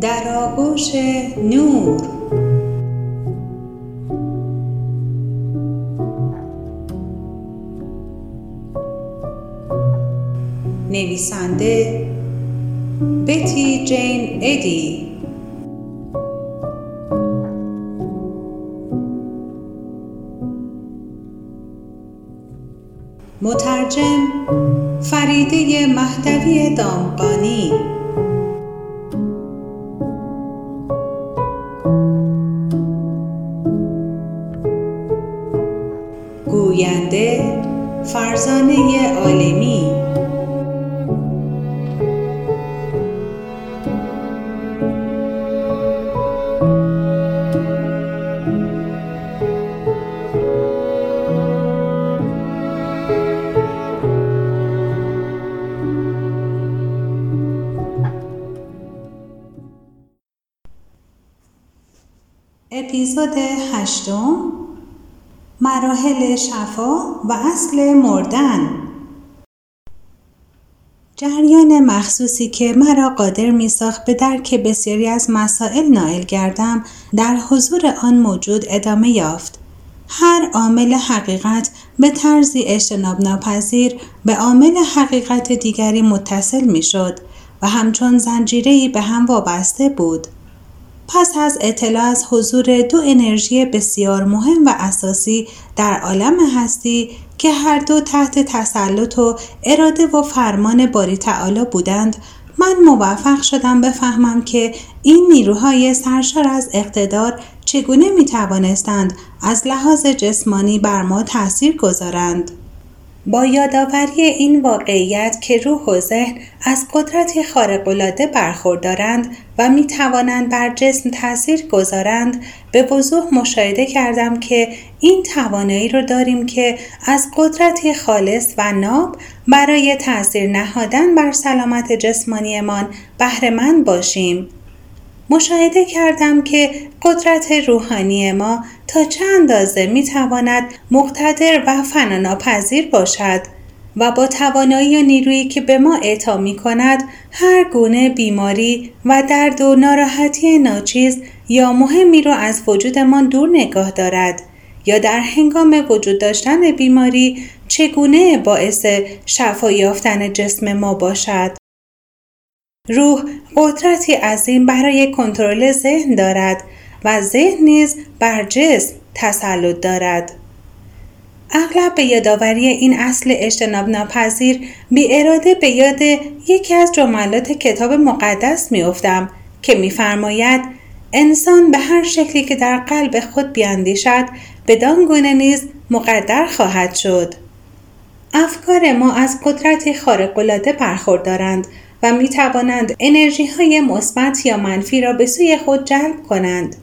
در آغوش نور. نویسنده بتی جین ادی. مترجم فریده مهدوی دامقانی اپیزود هشتم مراحل شفا و اصل مردن جریان مخصوصی که مرا قادر می ساخت به درک بسیاری از مسائل نائل گردم در حضور آن موجود ادامه یافت. هر عامل حقیقت به طرزی اجتناب ناپذیر به عامل حقیقت دیگری متصل می شد و همچون زنجیری به هم وابسته بود. پس از اطلاع از حضور دو انرژی بسیار مهم و اساسی در عالم هستی که هر دو تحت تسلط و اراده و فرمان باری تعالی بودند من موفق شدم بفهمم که این نیروهای سرشار از اقتدار چگونه می توانستند از لحاظ جسمانی بر ما تاثیر گذارند. با یادآوری این واقعیت که روح و ذهن از قدرتی خارق‌العاده برخوردارند و می توانند بر جسم تاثیر گذارند به وضوح مشاهده کردم که این توانایی را داریم که از قدرتی خالص و ناب برای تاثیر نهادن بر سلامت جسمانیمان بهرهمند باشیم. مشاهده کردم که قدرت روحانی ما تا چه اندازه می تواند مقتدر و فناناپذیر باشد و با توانایی و نیرویی که به ما اعطا می کند هر گونه بیماری و درد و ناراحتی ناچیز یا مهمی را از وجودمان دور نگاه دارد یا در هنگام وجود داشتن بیماری چگونه باعث شفا یافتن جسم ما باشد. روح قدرتی عظیم برای کنترل ذهن دارد و ذهن نیز بر جسم تسلط دارد. اغلب به یادآوری این اصل اجتناب ناپذیر بی اراده به یاد یکی از جملات کتاب مقدس میافتم که میفرماید انسان به هر شکلی که در قلب خود بیاندیشد بدان گونه نیز مقدر خواهد شد. افکار ما از قدرتی خارق‌العاده برخوردارند و می توانند انرژی های مثبت یا منفی را به سوی خود جلب کنند.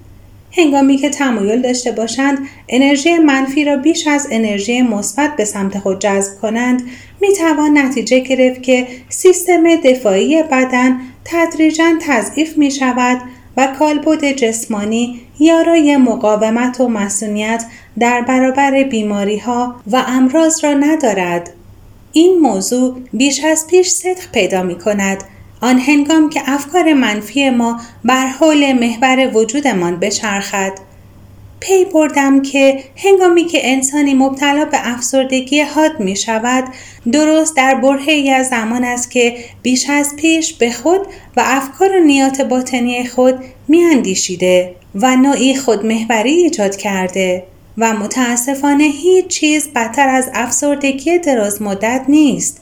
هنگامی که تمایل داشته باشند انرژی منفی را بیش از انرژی مثبت به سمت خود جذب کنند می توان نتیجه گرفت که سیستم دفاعی بدن تدریجا تضعیف می شود و کالبد جسمانی یارای مقاومت و مسئولیت در برابر بیماری ها و امراض را ندارد. این موضوع بیش از پیش صدق پیدا می کند آن هنگام که افکار منفی ما بر حول محور وجودمان بچرخد. پی بردم که هنگامی که انسانی مبتلا به افسردگی حاد می شود درست در برهی از زمان است که بیش از پیش به خود و افکار و نیات باطنی خود می اندیشیده و نوعی خودمهوری ایجاد کرده. و متاسفانه هیچ چیز بدتر از افسردگی دراز مدت نیست.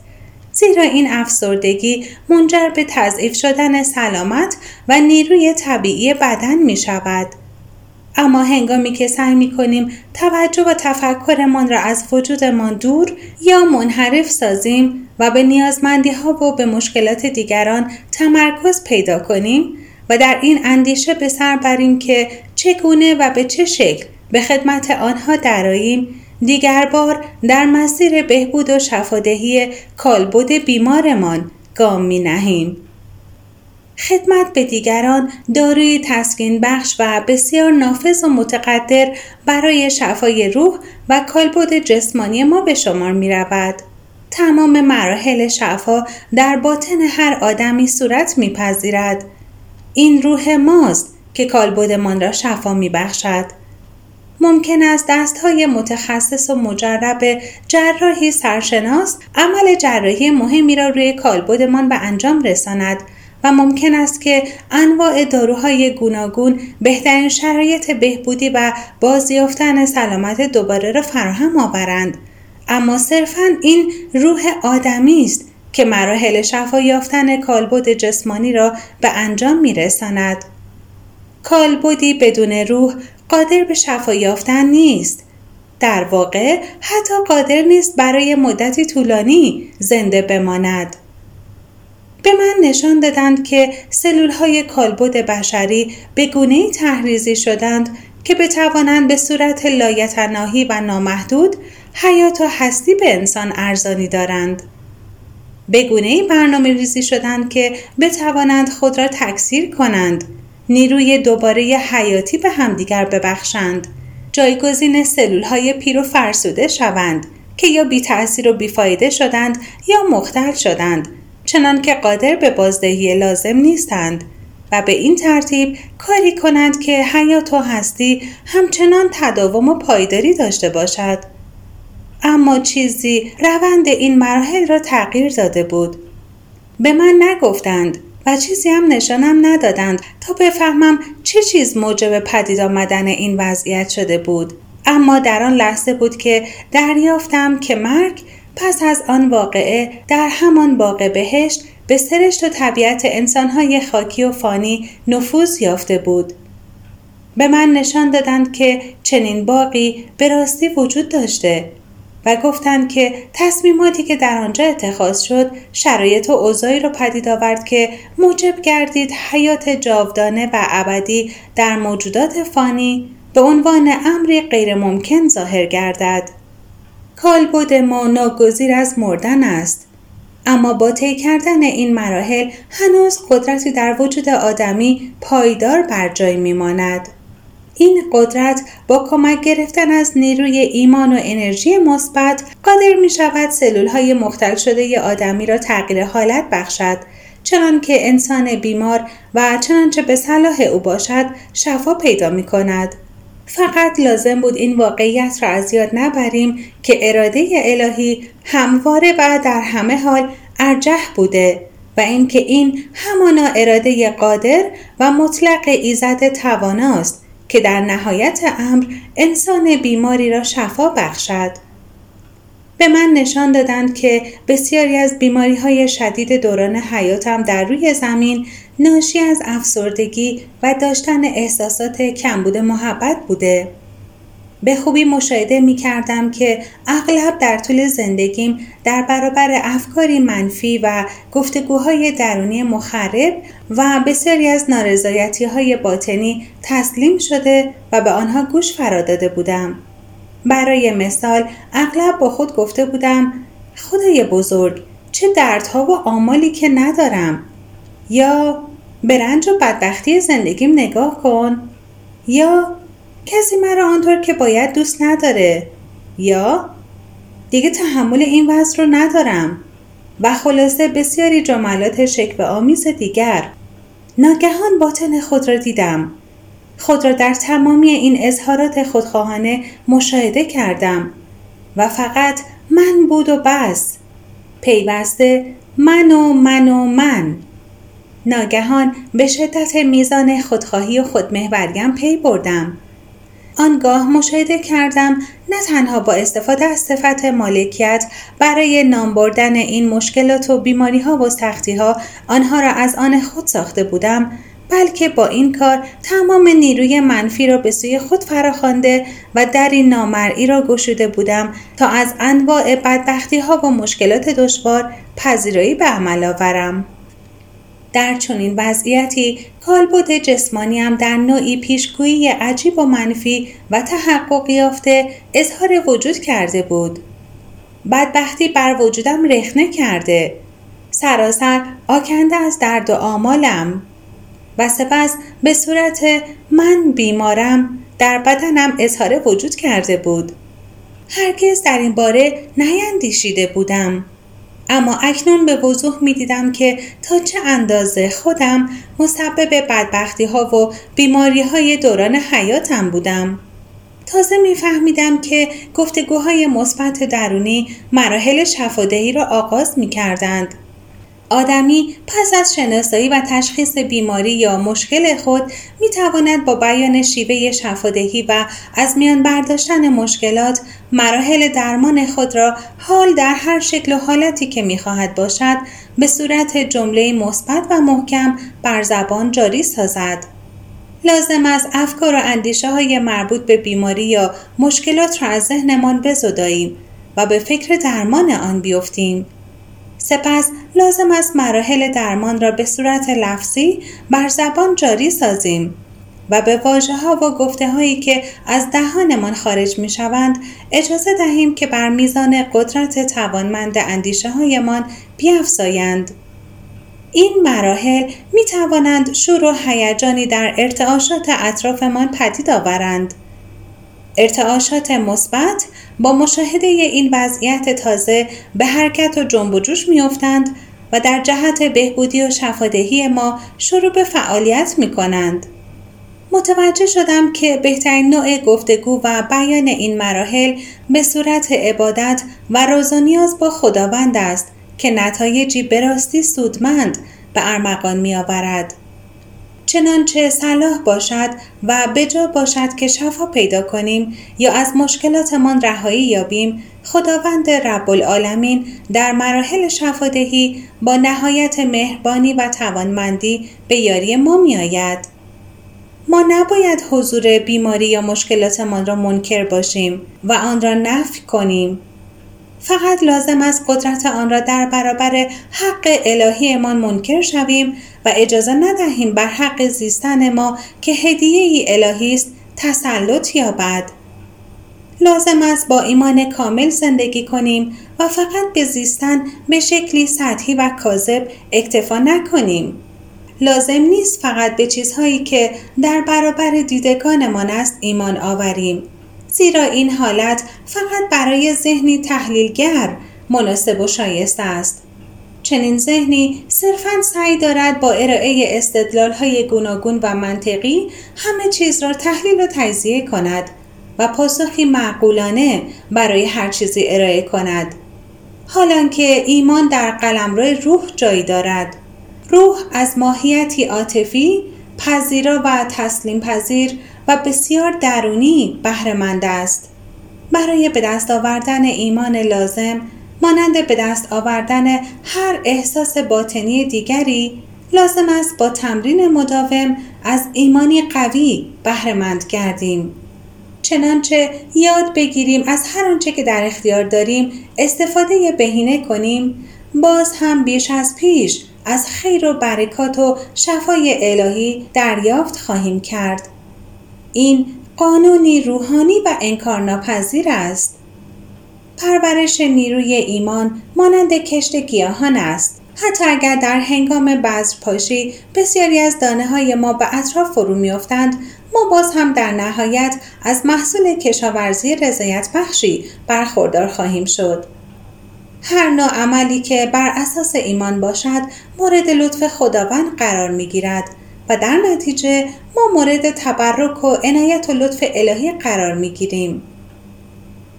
زیرا این افسردگی منجر به تضعیف شدن سلامت و نیروی طبیعی بدن می شود. اما هنگامی که سعی می کنیم توجه و تفکرمان را از وجودمان دور یا منحرف سازیم و به نیازمندی ها و به مشکلات دیگران تمرکز پیدا کنیم و در این اندیشه به سر بریم که چگونه و به چه شکل به خدمت آنها دراییم دیگر بار در مسیر بهبود و شفادهی کالبد بیمارمان گام می نهیم. خدمت به دیگران داروی تسکین بخش و بسیار نافذ و متقدر برای شفای روح و کالبد جسمانی ما به شمار می رود. تمام مراحل شفا در باطن هر آدمی صورت میپذیرد این روح ماست که کالبدمان را شفا می بخشد. ممکن است دست های متخصص و مجرب جراحی سرشناس عمل جراحی مهمی را روی کالبدمان به انجام رساند و ممکن است که انواع داروهای گوناگون بهترین شرایط بهبودی و بازیافتن سلامت دوباره را فراهم آورند. اما صرفا این روح آدمی است که مراحل شفا یافتن کالبد جسمانی را به انجام میرساند. کالبدی بدون روح قادر به شفا یافتن نیست. در واقع حتی قادر نیست برای مدتی طولانی زنده بماند. به من نشان دادند که سلول های کالبد بشری به گونه تحریزی شدند که بتوانند به صورت لایتناهی و نامحدود حیات و هستی به انسان ارزانی دارند. به گونه برنامه ریزی شدند که بتوانند خود را تکثیر کنند، نیروی دوباره حیاتی به همدیگر ببخشند، جایگزین سلول های پیر و فرسوده شوند که یا بی تأثیر و بیفایده شدند یا مختل شدند چنان که قادر به بازدهی لازم نیستند و به این ترتیب کاری کنند که حیات و هستی همچنان تداوم و پایداری داشته باشد. اما چیزی روند این مراحل را تغییر داده بود. به من نگفتند و چیزی هم نشانم ندادند تا بفهمم چه چیز موجب پدید آمدن این وضعیت شده بود. اما در آن لحظه بود که دریافتم که مرگ پس از آن واقعه در همان باغ بهشت به سرشت و طبیعت انسانهای خاکی و فانی نفوذ یافته بود. به من نشان دادند که چنین باقی به راستی وجود داشته. و گفتند که تصمیماتی که در آنجا اتخاذ شد شرایط و اوضاعی را پدید آورد که موجب گردید حیات جاودانه و ابدی در موجودات فانی به عنوان امری غیرممکن ظاهر گردد. کالبد ما ناگزیر از مردن است. اما با طی کردن این مراحل هنوز قدرتی در وجود آدمی پایدار بر جای میماند. این قدرت با کمک گرفتن از نیروی ایمان و انرژی مثبت قادر می شود سلول های مختل شده آدمی را تغییر حالت بخشد چنان که انسان بیمار و چنانچه به صلاح او باشد شفا پیدا می کند. فقط لازم بود این واقعیت را از یاد نبریم که اراده الهی همواره و در همه حال ارجح بوده و اینکه این همانا اراده قادر و مطلق ایزد تواناست که در نهایت امر انسان بیماری را شفا بخشد به من نشان دادند که بسیاری از بیماری های شدید دوران حیاتم در روی زمین ناشی از افسردگی و داشتن احساسات کمبود محبت بوده. به خوبی مشاهده می کردم که اغلب در طول زندگیم در برابر افکاری منفی و گفتگوهای درونی مخرب و بسیاری از نارضایتی های باطنی تسلیم شده و به آنها گوش فرا داده بودم. برای مثال اغلب با خود گفته بودم خدای بزرگ چه دردها و آمالی که ندارم یا به رنج و بدبختی زندگیم نگاه کن یا کسی مرا آنطور که باید دوست نداره. یا دیگه تحمل این وضع رو ندارم. و خلاصه بسیاری جملات شکل آمیز دیگر. ناگهان باطن خود را دیدم. خود را در تمامی این اظهارات خودخواهانه مشاهده کردم. و فقط من بود و بس. پیوسته من و من و من. ناگهان به شدت میزان خودخواهی و خودمهوریم پی بردم. آنگاه مشاهده کردم نه تنها با استفاده از صفت مالکیت برای نام بردن این مشکلات و بیماری ها و سختی ها آنها را از آن خود ساخته بودم بلکه با این کار تمام نیروی منفی را به سوی خود فراخوانده و در این نامرئی را گشوده بودم تا از انواع بدبختی ها و مشکلات دشوار پذیرایی به عمل آورم. در چنین وضعیتی کالبد جسمانیم در نوعی پیشگویی عجیب و منفی و تحقق یافته اظهار وجود کرده بود. بدبختی بر وجودم رخنه کرده. سراسر آکنده از درد و آمالم. و سپس به صورت من بیمارم در بدنم اظهار وجود کرده بود. هرگز در این باره نیندیشیده بودم. اما اکنون به وضوح می دیدم که تا چه اندازه خودم مسبب بدبختی ها و بیماری های دوران حیاتم بودم. تازه میفهمیدم که گفتگوهای مثبت درونی مراحل شفادهی را آغاز می کردند. آدمی پس از شناسایی و تشخیص بیماری یا مشکل خود می تواند با بیان شیوه شفادهی و از میان برداشتن مشکلات مراحل درمان خود را حال در هر شکل و حالتی که می خواهد باشد به صورت جمله مثبت و محکم بر زبان جاری سازد. لازم است افکار و اندیشه های مربوط به بیماری یا مشکلات را از ذهنمان بزداییم و به فکر درمان آن بیفتیم. سپس لازم است مراحل درمان را به صورت لفظی بر زبان جاری سازیم و به واجه ها و گفته هایی که از دهانمان خارج می شوند اجازه دهیم که بر میزان قدرت توانمند اندیشه هایمان بیافزایند. این مراحل می توانند شور و هیجانی در ارتعاشات اطرافمان پدید آورند. ارتعاشات مثبت با مشاهده این وضعیت تازه به حرکت و جنب و جوش میافتند و در جهت بهبودی و شفادهی ما شروع به فعالیت می کنند. متوجه شدم که بهترین نوع گفتگو و بیان این مراحل به صورت عبادت و روز و نیاز با خداوند است که نتایجی به سودمند به ارمغان می آورد. چنانچه صلاح باشد و بجا باشد که شفا پیدا کنیم یا از مشکلاتمان رهایی یابیم خداوند رب العالمین در مراحل شفادهی با نهایت مهربانی و توانمندی به یاری ما می آید. ما نباید حضور بیماری یا مشکلاتمان را منکر باشیم و آن را نفی کنیم فقط لازم است قدرت آن را در برابر حق الهیمان منکر شویم و اجازه ندهیم بر حق زیستن ما که هدیه ای الهی است تسلط یابد. لازم است با ایمان کامل زندگی کنیم و فقط به زیستن به شکلی سطحی و کاذب اکتفا نکنیم. لازم نیست فقط به چیزهایی که در برابر دیدگانمان است ایمان آوریم. زیرا این حالت فقط برای ذهنی تحلیلگر مناسب و شایسته است. چنین ذهنی صرفا سعی دارد با ارائه استدلال های گوناگون و منطقی همه چیز را تحلیل و تجزیه کند و پاسخی معقولانه برای هر چیزی ارائه کند. حالان که ایمان در قلمرو روح جایی دارد. روح از ماهیتی عاطفی پذیرا و تسلیم پذیر و بسیار درونی بهرهمند است. برای به دست آوردن ایمان لازم مانند به دست آوردن هر احساس باطنی دیگری لازم است با تمرین مداوم از ایمانی قوی بهرهمند گردیم. چنانچه یاد بگیریم از هر آنچه که در اختیار داریم استفاده بهینه کنیم باز هم بیش از پیش از خیر و برکات و شفای الهی دریافت خواهیم کرد. این قانونی روحانی و انکارناپذیر است. پرورش نیروی ایمان مانند کشت گیاهان است. حتی اگر در هنگام پاشی بسیاری از دانه های ما به اطراف فرو میافتند ما باز هم در نهایت از محصول کشاورزی رضایت بخشی برخوردار خواهیم شد. هر نوع عملی که بر اساس ایمان باشد مورد لطف خداوند قرار می گیرد و در نتیجه ما مورد تبرک و عنایت و لطف الهی قرار می گیریم.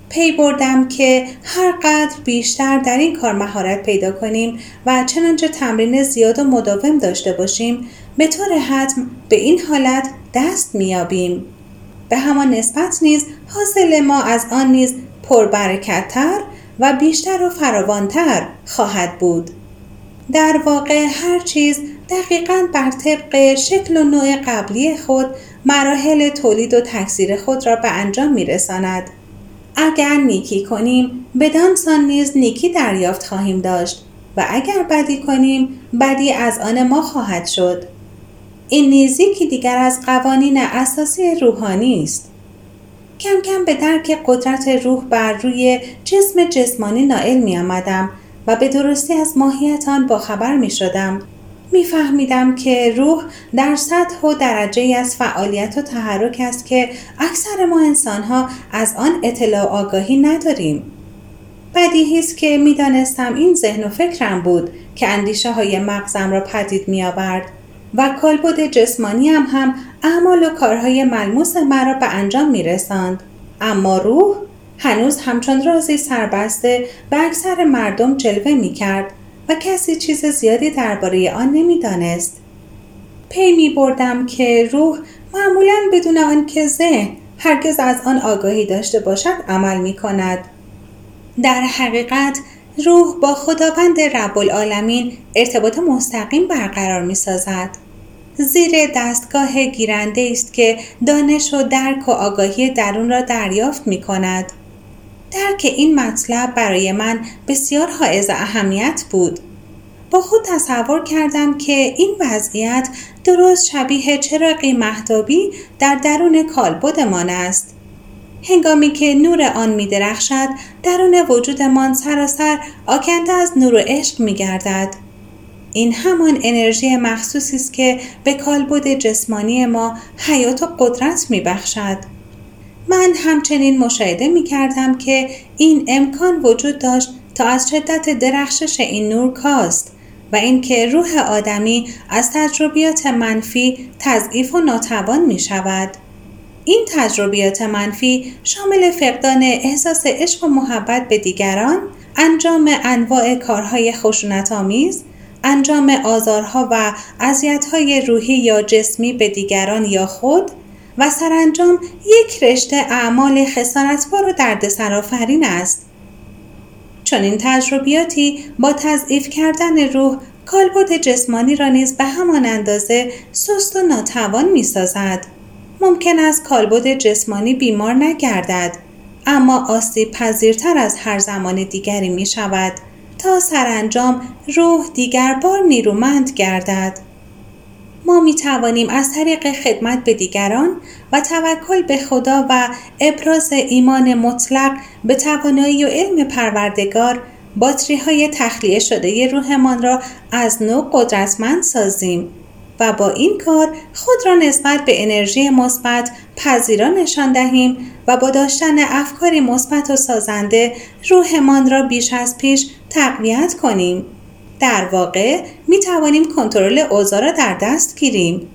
پی بردم که هر قدر بیشتر در این کار مهارت پیدا کنیم و چنانچه تمرین زیاد و مداوم داشته باشیم به طور حتم به این حالت دست میابیم به همان نسبت نیز حاصل ما از آن نیز پربرکتتر و بیشتر و فراوانتر خواهد بود در واقع هر چیز دقیقا بر طبق شکل و نوع قبلی خود مراحل تولید و تکثیر خود را به انجام می رساند. اگر نیکی کنیم بدانسان نیز نیکی دریافت خواهیم داشت و اگر بدی کنیم بدی از آن ما خواهد شد. این نیزی که دیگر از قوانین اساسی روحانی است. کم کم به درک قدرت روح بر روی جسم جسمانی نائل می آمدم و به درستی از ماهیت آن باخبر می شدم میفهمیدم که روح در سطح و درجه از فعالیت و تحرک است که اکثر ما انسانها از آن اطلاع آگاهی نداریم بدیهی است که می‌دانستم این ذهن و فکرم بود که اندیشه های مغزم را پدید می آورد و کالبد جسمانی هم هم اعمال و کارهای ملموس مرا به انجام می رساند. اما روح هنوز همچون رازی سربسته به اکثر مردم جلوه می کرد و کسی چیز زیادی درباره آن نمی‌دانست. پی می بردم که روح معمولا بدون آنکه ذهن هرگز از آن آگاهی داشته باشد عمل می کند. در حقیقت روح با خداوند رب العالمین ارتباط مستقیم برقرار می سازد. زیر دستگاه گیرنده است که دانش و درک و آگاهی درون را دریافت می کند. درک این مطلب برای من بسیار حائز اهمیت بود. با خود تصور کردم که این وضعیت درست شبیه چراغی مهتابی در درون کالبدمان است. هنگامی که نور آن می درخشد درون وجودمان سراسر آکنده از نور و عشق می گردد. این همان انرژی مخصوصی است که به کالبد جسمانی ما حیات و قدرت می بخشد. من همچنین مشاهده می کردم که این امکان وجود داشت تا از شدت درخشش این نور کاست و اینکه روح آدمی از تجربیات منفی تضعیف و ناتوان می شود. این تجربیات منفی شامل فقدان احساس عشق و محبت به دیگران، انجام انواع کارهای خشونت آمیز، انجام آزارها و اذیت‌های روحی یا جسمی به دیگران یا خود و سرانجام یک رشته اعمال خسارتبار و دردسرآفرین است چون این تجربیاتی با تضعیف کردن روح کالبد جسمانی را نیز به همان اندازه سست و ناتوان می سازد. ممکن است کالبد جسمانی بیمار نگردد اما آسیب پذیرتر از هر زمان دیگری می شود تا سرانجام روح دیگر بار نیرومند گردد. ما می توانیم از طریق خدمت به دیگران و توکل به خدا و ابراز ایمان مطلق به توانایی و علم پروردگار باتری های تخلیه شده روحمان را از نو قدرتمند سازیم و با این کار خود را نسبت به انرژی مثبت پذیرا نشان دهیم و با داشتن افکاری مثبت و سازنده روحمان را بیش از پیش تقویت کنیم. در واقع می توانیم کنترل اوضاع را در دست گیریم.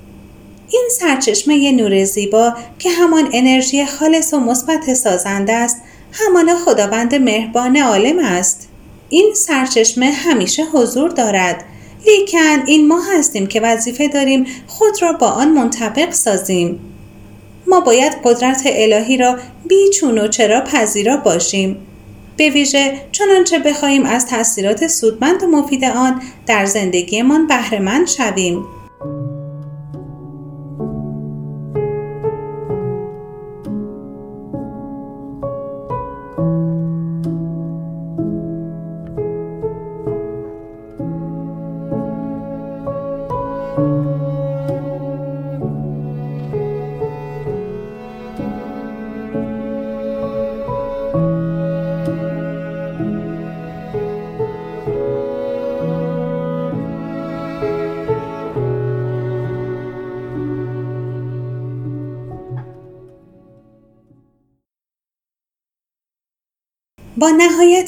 این سرچشمه نور زیبا که همان انرژی خالص و مثبت سازنده است همان خداوند مهربان عالم است. این سرچشمه همیشه حضور دارد لیکن این ما هستیم که وظیفه داریم خود را با آن منطبق سازیم. ما باید قدرت الهی را بیچون و چرا پذیرا باشیم. به ویژه چنانچه بخواهیم از تاثیرات سودمند و مفید آن در زندگیمان بهرهمند شویم.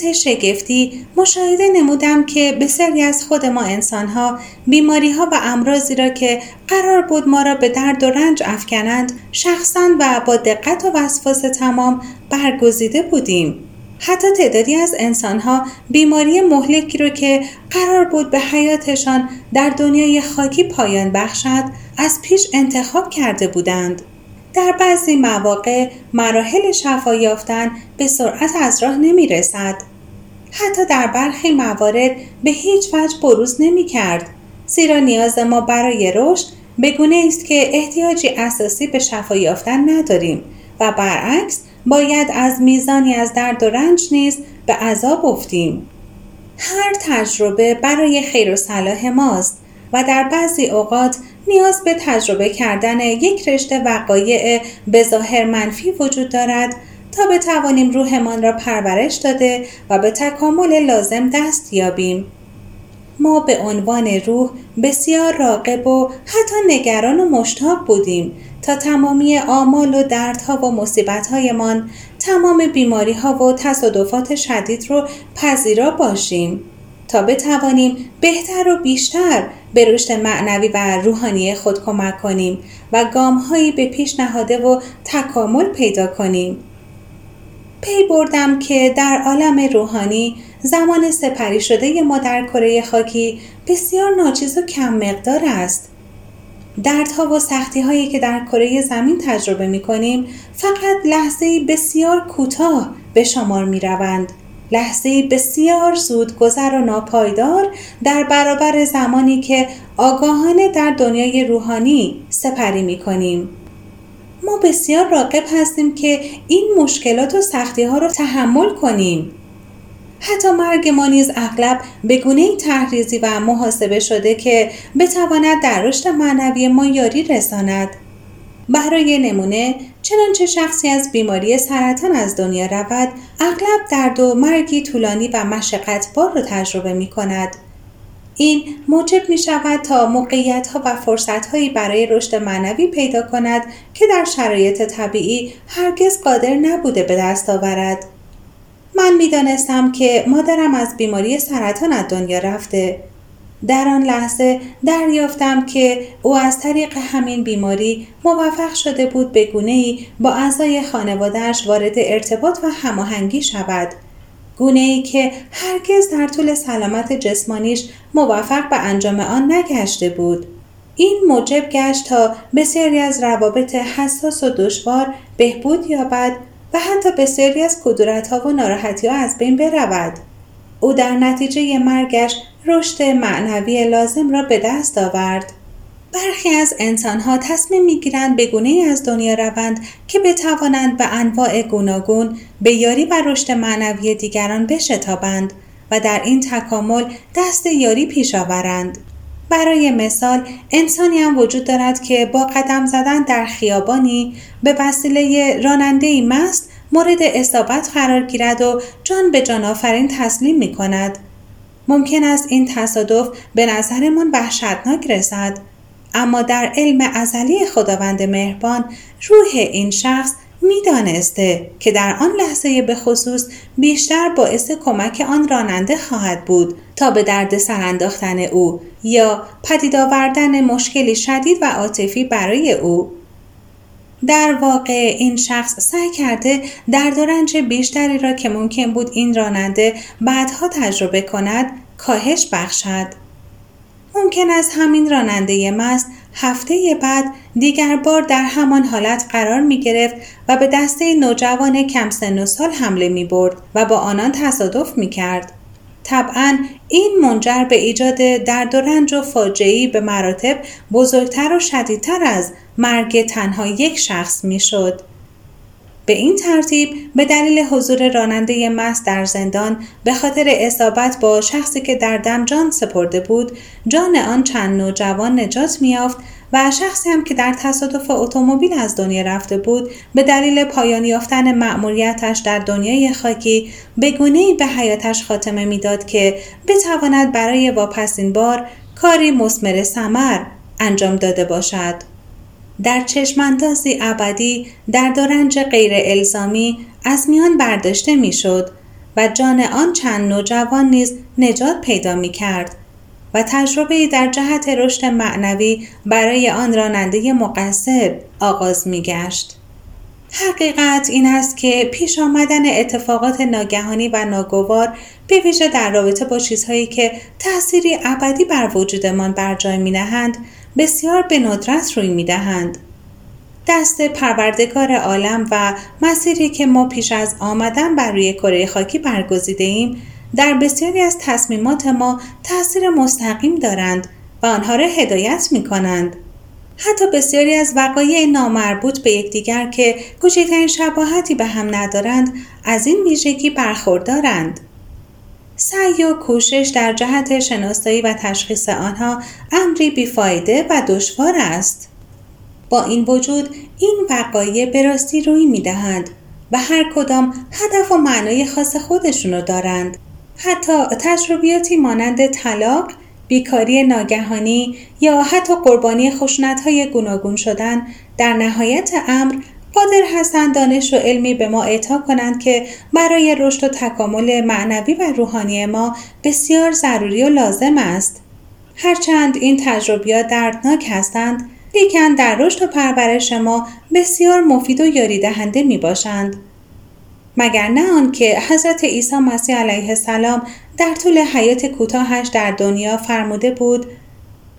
نهایت شگفتی مشاهده نمودم که بسیاری از خود ما انسانها بیماری ها و امراضی را که قرار بود ما را به درد و رنج افکنند شخصا و با دقت و وسواس تمام برگزیده بودیم حتی تعدادی از انسانها بیماری مهلکی رو که قرار بود به حیاتشان در دنیای خاکی پایان بخشد از پیش انتخاب کرده بودند در بعضی مواقع مراحل شفا یافتن به سرعت از راه نمی رسد. حتی در برخی موارد به هیچ وجه بروز نمی کرد. زیرا نیاز ما برای رشد بگونه است که احتیاجی اساسی به شفا یافتن نداریم و برعکس باید از میزانی از درد و رنج نیز به عذاب افتیم. هر تجربه برای خیر و صلاح ماست و در بعضی اوقات نیاز به تجربه کردن یک رشته وقایع به ظاهر منفی وجود دارد تا بتوانیم روحمان را پرورش داده و به تکامل لازم دست یابیم. ما به عنوان روح بسیار راقب و حتی نگران و مشتاق بودیم تا تمامی آمال و دردها و مصیبتهایمان تمام بیماری ها و تصادفات شدید رو پذیرا باشیم تا بتوانیم بهتر و بیشتر به رشد معنوی و روحانی خود کمک کنیم و گامهایی به پیش نهاده و تکامل پیدا کنیم. پی بردم که در عالم روحانی زمان سپری شده ما در کره خاکی بسیار ناچیز و کم مقدار است. دردها و سختی هایی که در کره زمین تجربه می کنیم فقط لحظه بسیار کوتاه به شمار می روند. لحظه بسیار زود گذر و ناپایدار در برابر زمانی که آگاهانه در دنیای روحانی سپری می کنیم. ما بسیار راقب هستیم که این مشکلات و سختی ها رو تحمل کنیم. حتی مرگ ما نیز اغلب به گونه تحریزی و محاسبه شده که بتواند در رشد معنوی ما یاری رساند. برای نمونه چنانچه شخصی از بیماری سرطان از دنیا رود اغلب درد و مرگی طولانی و مشقت بار را تجربه می کند. این موجب می شود تا موقعیت ها و فرصت هایی برای رشد معنوی پیدا کند که در شرایط طبیعی هرگز قادر نبوده به دست آورد. من دانستم که مادرم از بیماری سرطان از دنیا رفته در آن لحظه دریافتم که او از طریق همین بیماری موفق شده بود به گونه ای با اعضای خانوادهش وارد ارتباط و هماهنگی شود گونه ای که هرگز در طول سلامت جسمانیش موفق به انجام آن نگشته بود این موجب گشت تا بسیاری از روابط حساس و دشوار بهبود یابد و حتی بسیاری از کدورت ها و ناراحتی ها از بین برود او در نتیجه مرگش رشد معنوی لازم را به دست آورد. برخی از انسانها تصمیم می‌گیرند به گونه از دنیا روند که بتوانند به انواع گوناگون به یاری و رشد معنوی دیگران بشتابند و در این تکامل دست یاری پیش آورند. برای مثال انسانی هم وجود دارد که با قدم زدن در خیابانی به وسیله راننده مست مورد اصابت قرار گیرد و جان به جان آفرین تسلیم می کند. ممکن است این تصادف به نظرمان وحشتناک رسد اما در علم ازلی خداوند مهربان روح این شخص می‌دانسته که در آن لحظه به خصوص بیشتر باعث کمک آن راننده خواهد بود تا به درد سر انداختن او یا پدید آوردن مشکلی شدید و عاطفی برای او در واقع این شخص سعی کرده درد و رنج بیشتری را که ممکن بود این راننده بعدها تجربه کند کاهش بخشد. ممکن است همین راننده مست هفته بعد دیگر بار در همان حالت قرار می گرفت و به دسته نوجوان کم سن و سال حمله می برد و با آنان تصادف می کرد. طبعا این منجر به ایجاد درد و رنج و فاجعی به مراتب بزرگتر و شدیدتر از مرگ تنها یک شخص می‌شد. به این ترتیب به دلیل حضور راننده مست در زندان به خاطر اصابت با شخصی که در دم جان سپرده بود جان آن چند نوجوان نجات میافت و شخصی هم که در تصادف اتومبیل از دنیا رفته بود به دلیل پایان یافتن مأموریتش در دنیای خاکی به گونه به حیاتش خاتمه می‌داد که بتواند برای واپسین بار کاری مسمر سمر انجام داده باشد. در چشماندازی ابدی در دارنج غیر الزامی از میان برداشته می‌شد و جان آن چند نوجوان نیز نجات پیدا می کرد و تجربه در جهت رشد معنوی برای آن راننده مقصر آغاز می گشت. حقیقت این است که پیش آمدن اتفاقات ناگهانی و ناگوار به ویژه در رابطه با چیزهایی که تأثیری ابدی بر وجودمان بر جای می نهند بسیار به ندرت روی می دهند. دست پروردگار عالم و مسیری که ما پیش از آمدن بر روی کره خاکی برگزیده ایم در بسیاری از تصمیمات ما تاثیر مستقیم دارند و آنها را هدایت می کنند. حتی بسیاری از وقایع نامربوط به یکدیگر که کوچکترین شباهتی به هم ندارند از این ویژگی برخوردارند. سعی و کوشش در جهت شناسایی و تشخیص آنها امری بیفایده و دشوار است. با این وجود این وقایع به راستی روی می دهند و هر کدام هدف و معنای خاص خودشونو دارند. حتی تجربیاتی مانند طلاق، بیکاری ناگهانی یا حتی قربانی خشونت گوناگون شدن در نهایت امر قادر هستند دانش و علمی به ما اعطا کنند که برای رشد و تکامل معنوی و روحانی ما بسیار ضروری و لازم است. هرچند این تجربیات دردناک هستند، لیکن در رشد و پرورش ما بسیار مفید و یاری دهنده می باشند. مگر نه آنکه حضرت عیسی مسیح علیه السلام در طول حیات کوتاهش در دنیا فرموده بود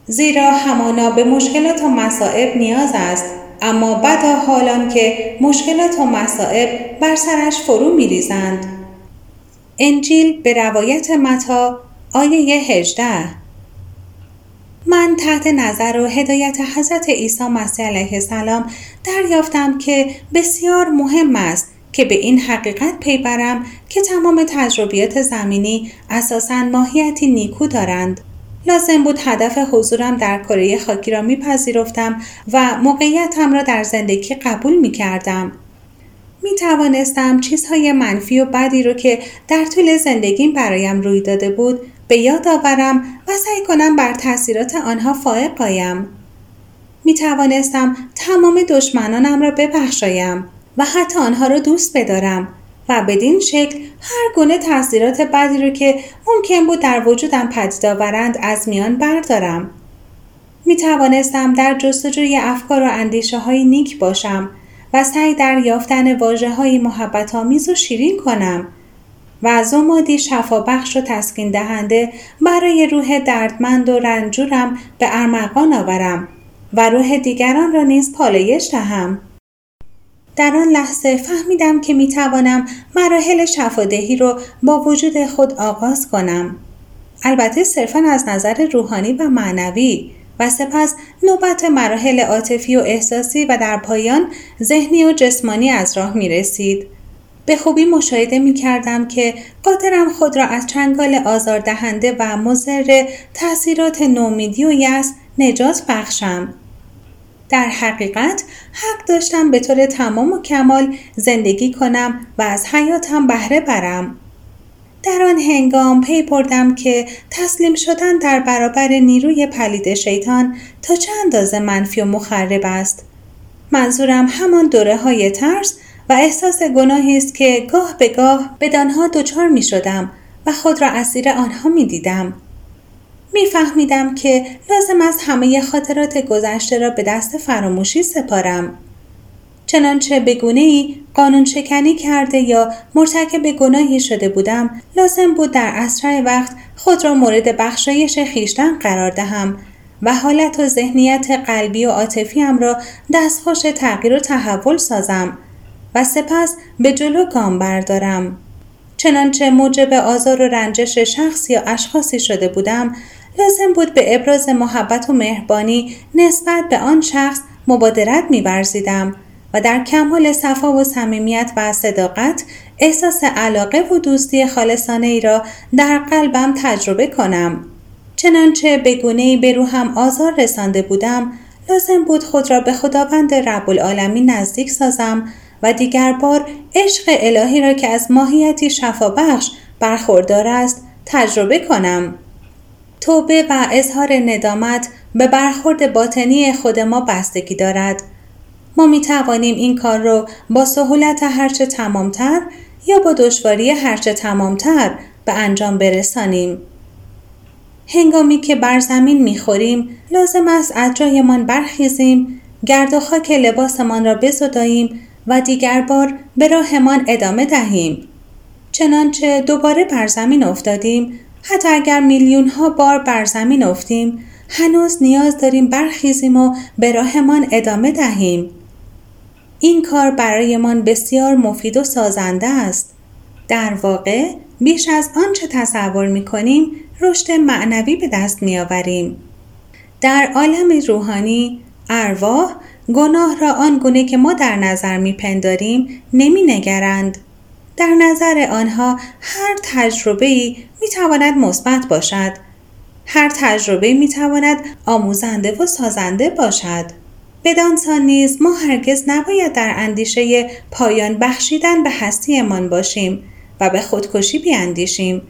زیرا همانا به مشکلات و مصائب نیاز است اما بدا حالان که مشکلات و مصائب بر سرش فرو میریزند انجیل به روایت متا آیه 18 من تحت نظر و هدایت حضرت عیسی مسیح علیه السلام دریافتم که بسیار مهم است که به این حقیقت پی برم که تمام تجربیات زمینی اساساً ماهیتی نیکو دارند. لازم بود هدف حضورم در کره خاکی را میپذیرفتم و موقعیتم را در زندگی قبول می کردم. می توانستم چیزهای منفی و بدی رو که در طول زندگیم برایم روی داده بود به یاد آورم و سعی کنم بر تاثیرات آنها فائق آیم. می توانستم تمام دشمنانم را ببخشایم و حتی آنها را دوست بدارم و بدین شکل هر گونه تاثیرات بدی رو که ممکن بود در وجودم پدید آورند از میان بردارم می توانستم در جستجوی افکار و اندیشه های نیک باشم و سعی در یافتن واجه های محبت آمیز و شیرین کنم و از مادی شفابخش و تسکین دهنده برای روح دردمند و رنجورم به ارمغان آورم و روح دیگران را نیز پالایش دهم. در آن لحظه فهمیدم که می توانم مراحل شفادهی رو با وجود خود آغاز کنم. البته صرفا از نظر روحانی و معنوی و سپس نوبت مراحل عاطفی و احساسی و در پایان ذهنی و جسمانی از راه می رسید. به خوبی مشاهده می کردم که قادرم خود را از چنگال آزاردهنده و مزر تاثیرات نومیدی و یس نجات بخشم. در حقیقت حق داشتم به طور تمام و کمال زندگی کنم و از حیاتم بهره برم. در آن هنگام پی بردم که تسلیم شدن در برابر نیروی پلید شیطان تا چه اندازه منفی و مخرب است. منظورم همان دوره های ترس و احساس گناهی است که گاه به گاه بدانها دچار می شدم و خود را اسیر آنها می دیدم. میفهمیدم که لازم است همه خاطرات گذشته را به دست فراموشی سپارم. چنانچه به گونه ای قانون شکنی کرده یا مرتکب گناهی شده بودم لازم بود در اسرع وقت خود را مورد بخشایش خیشتن قرار دهم و حالت و ذهنیت قلبی و عاطفیم را دستخوش تغییر و تحول سازم و سپس به جلو گام بردارم. چنانچه موجب آزار و رنجش شخص یا اشخاصی شده بودم لازم بود به ابراز محبت و مهربانی نسبت به آن شخص مبادرت میورزیدم و در کمال صفا و صمیمیت و صداقت احساس علاقه و دوستی خالصانه ای را در قلبم تجربه کنم. چنانچه به گونه به روحم آزار رسانده بودم لازم بود خود را به خداوند رب العالمین نزدیک سازم و دیگر بار عشق الهی را که از ماهیتی شفابخش برخوردار است تجربه کنم. توبه و اظهار ندامت به برخورد باطنی خود ما بستگی دارد. ما می توانیم این کار را با سهولت هرچه تمامتر یا با دشواری هرچه تمامتر به انجام برسانیم. هنگامی که بر زمین می خوریم لازم است از جایمان برخیزیم گرد و خاک لباسمان را بزداییم و دیگر بار به راهمان ادامه دهیم. چنانچه دوباره بر زمین افتادیم حتی اگر میلیون ها بار بر زمین افتیم هنوز نیاز داریم برخیزیم و به راهمان ادامه دهیم این کار برایمان بسیار مفید و سازنده است در واقع بیش از آنچه تصور می کنیم رشد معنوی به دست می آوریم. در عالم روحانی ارواح گناه را آن گونه که ما در نظر می پنداریم نمی نگرند. در نظر آنها هر تجربه می تواند مثبت باشد. هر تجربه می تواند آموزنده و سازنده باشد. بدانسان نیز ما هرگز نباید در اندیشه پایان بخشیدن به هستیمان باشیم و به خودکشی بیاندیشیم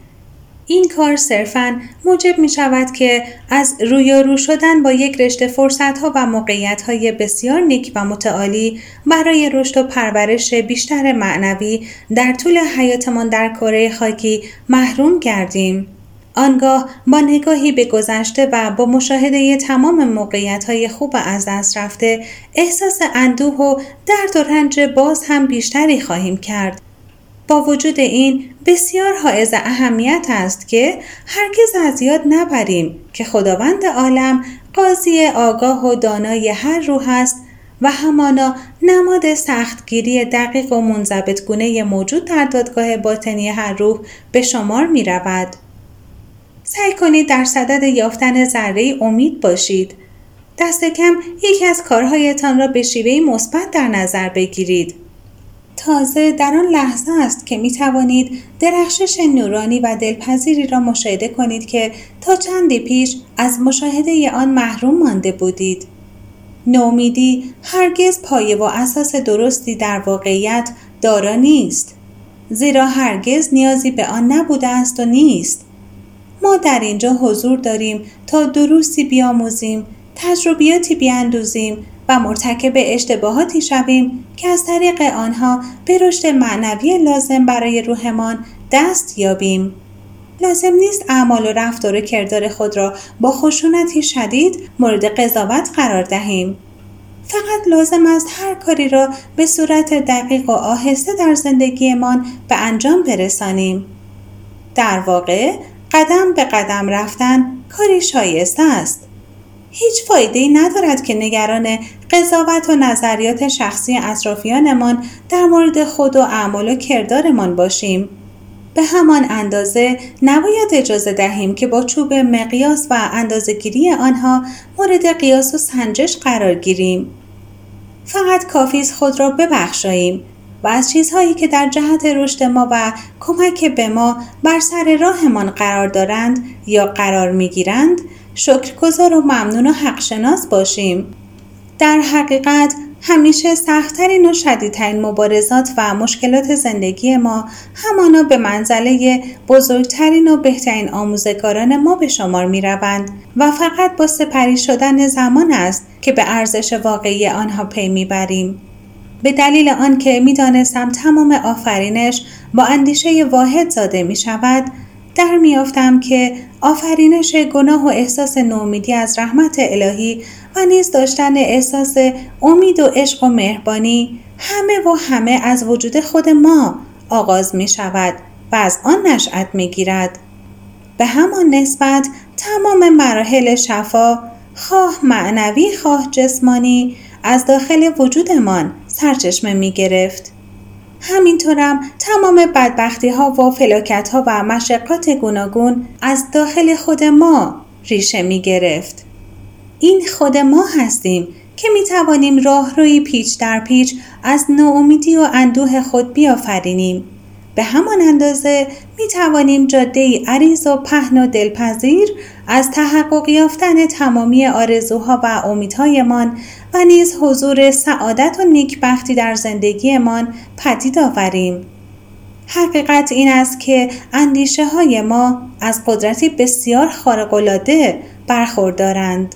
این کار صرفا موجب می شود که از روی رو شدن با یک رشته فرصت ها و موقعیت های بسیار نیک و متعالی برای رشد و پرورش بیشتر معنوی در طول حیاتمان در کره خاکی محروم گردیم. آنگاه با نگاهی به گذشته و با مشاهده تمام موقعیت های خوب از دست رفته احساس اندوه و درد و رنج باز هم بیشتری خواهیم کرد. با وجود این بسیار حائز اهمیت است که هرگز از یاد نبریم که خداوند عالم قاضی آگاه و دانای هر روح است و همانا نماد سختگیری دقیق و منضبطگونه موجود در دادگاه باطنی هر روح به شمار می رود. سعی کنید در صدد یافتن ذره امید باشید. دست کم یکی از کارهایتان را به شیوه مثبت در نظر بگیرید. تازه در آن لحظه است که می توانید درخشش نورانی و دلپذیری را مشاهده کنید که تا چندی پیش از مشاهده آن محروم مانده بودید. نومیدی هرگز پایه و اساس درستی در واقعیت دارا نیست. زیرا هرگز نیازی به آن نبوده است و نیست. ما در اینجا حضور داریم تا دروسی بیاموزیم، تجربیاتی بیاندوزیم و مرتکب اشتباهاتی شویم که از طریق آنها به رشد معنوی لازم برای روحمان دست یابیم. لازم نیست اعمال و رفتار و کردار خود را با خشونتی شدید مورد قضاوت قرار دهیم. فقط لازم است هر کاری را به صورت دقیق و آهسته در زندگیمان به انجام برسانیم. در واقع قدم به قدم رفتن کاری شایسته است. هیچ فایده ای ندارد که نگران قضاوت و نظریات شخصی اطرافیانمان در مورد خود و اعمال و کردارمان باشیم. به همان اندازه نباید اجازه دهیم که با چوب مقیاس و اندازهگیری آنها مورد قیاس و سنجش قرار گیریم. فقط کافی خود را ببخشاییم و از چیزهایی که در جهت رشد ما و کمک به ما بر سر راهمان قرار دارند یا قرار می‌گیرند شکرگزار و ممنون و حقشناس باشیم. در حقیقت همیشه سختترین و شدیدترین مبارزات و مشکلات زندگی ما همانا به منزله بزرگترین و بهترین آموزگاران ما به شمار می روند و فقط با سپری شدن زمان است که به ارزش واقعی آنها پی می بریم. به دلیل آنکه می‌دانستم تمام آفرینش با اندیشه واحد زاده می شود در میافتم که آفرینش گناه و احساس نومیدی از رحمت الهی و نیز داشتن احساس امید و عشق و مهربانی همه و همه از وجود خود ما آغاز می شود و از آن نشأت می گیرد. به همان نسبت تمام مراحل شفا خواه معنوی خواه جسمانی از داخل وجودمان سرچشمه می گرفت. همینطورم تمام بدبختی ها و فلاکت ها و مشقات گوناگون از داخل خود ما ریشه می گرفت. این خود ما هستیم که می توانیم راهروی پیچ در پیچ از ناامیدی و اندوه خود بیافرینیم. به همان اندازه می توانیم جاده عریض و پهن و دلپذیر از تحقق یافتن تمامی آرزوها و امیدهایمان و نیز حضور سعادت و نیکبختی در زندگیمان پدید آوریم. حقیقت این است که اندیشه های ما از قدرتی بسیار خارق‌العاده برخوردارند.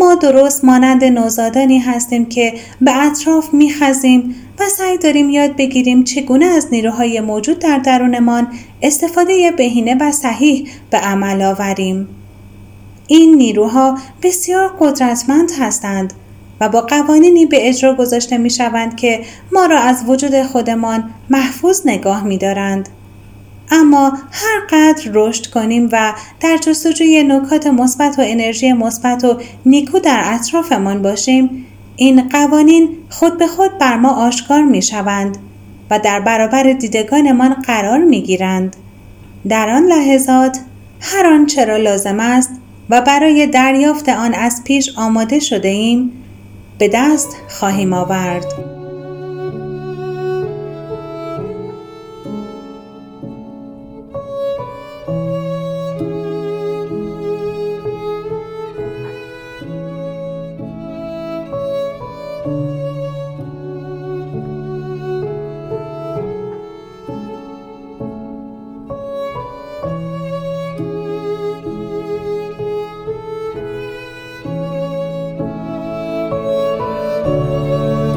ما درست مانند نوزادانی هستیم که به اطراف میخزیم و سعی داریم یاد بگیریم چگونه از نیروهای موجود در درونمان استفاده بهینه و صحیح به عمل آوریم. این نیروها بسیار قدرتمند هستند و با قوانینی به اجرا گذاشته می شوند که ما را از وجود خودمان محفوظ نگاه می دارند. اما هر قدر رشد کنیم و در جستجوی نکات مثبت و انرژی مثبت و نیکو در اطرافمان باشیم این قوانین خود به خود بر ما آشکار می شوند و در برابر دیدگانمان قرار می گیرند. در آن لحظات هر آنچه را لازم است و برای دریافت آن از پیش آماده شده ایم به دست خواهیم آورد. Música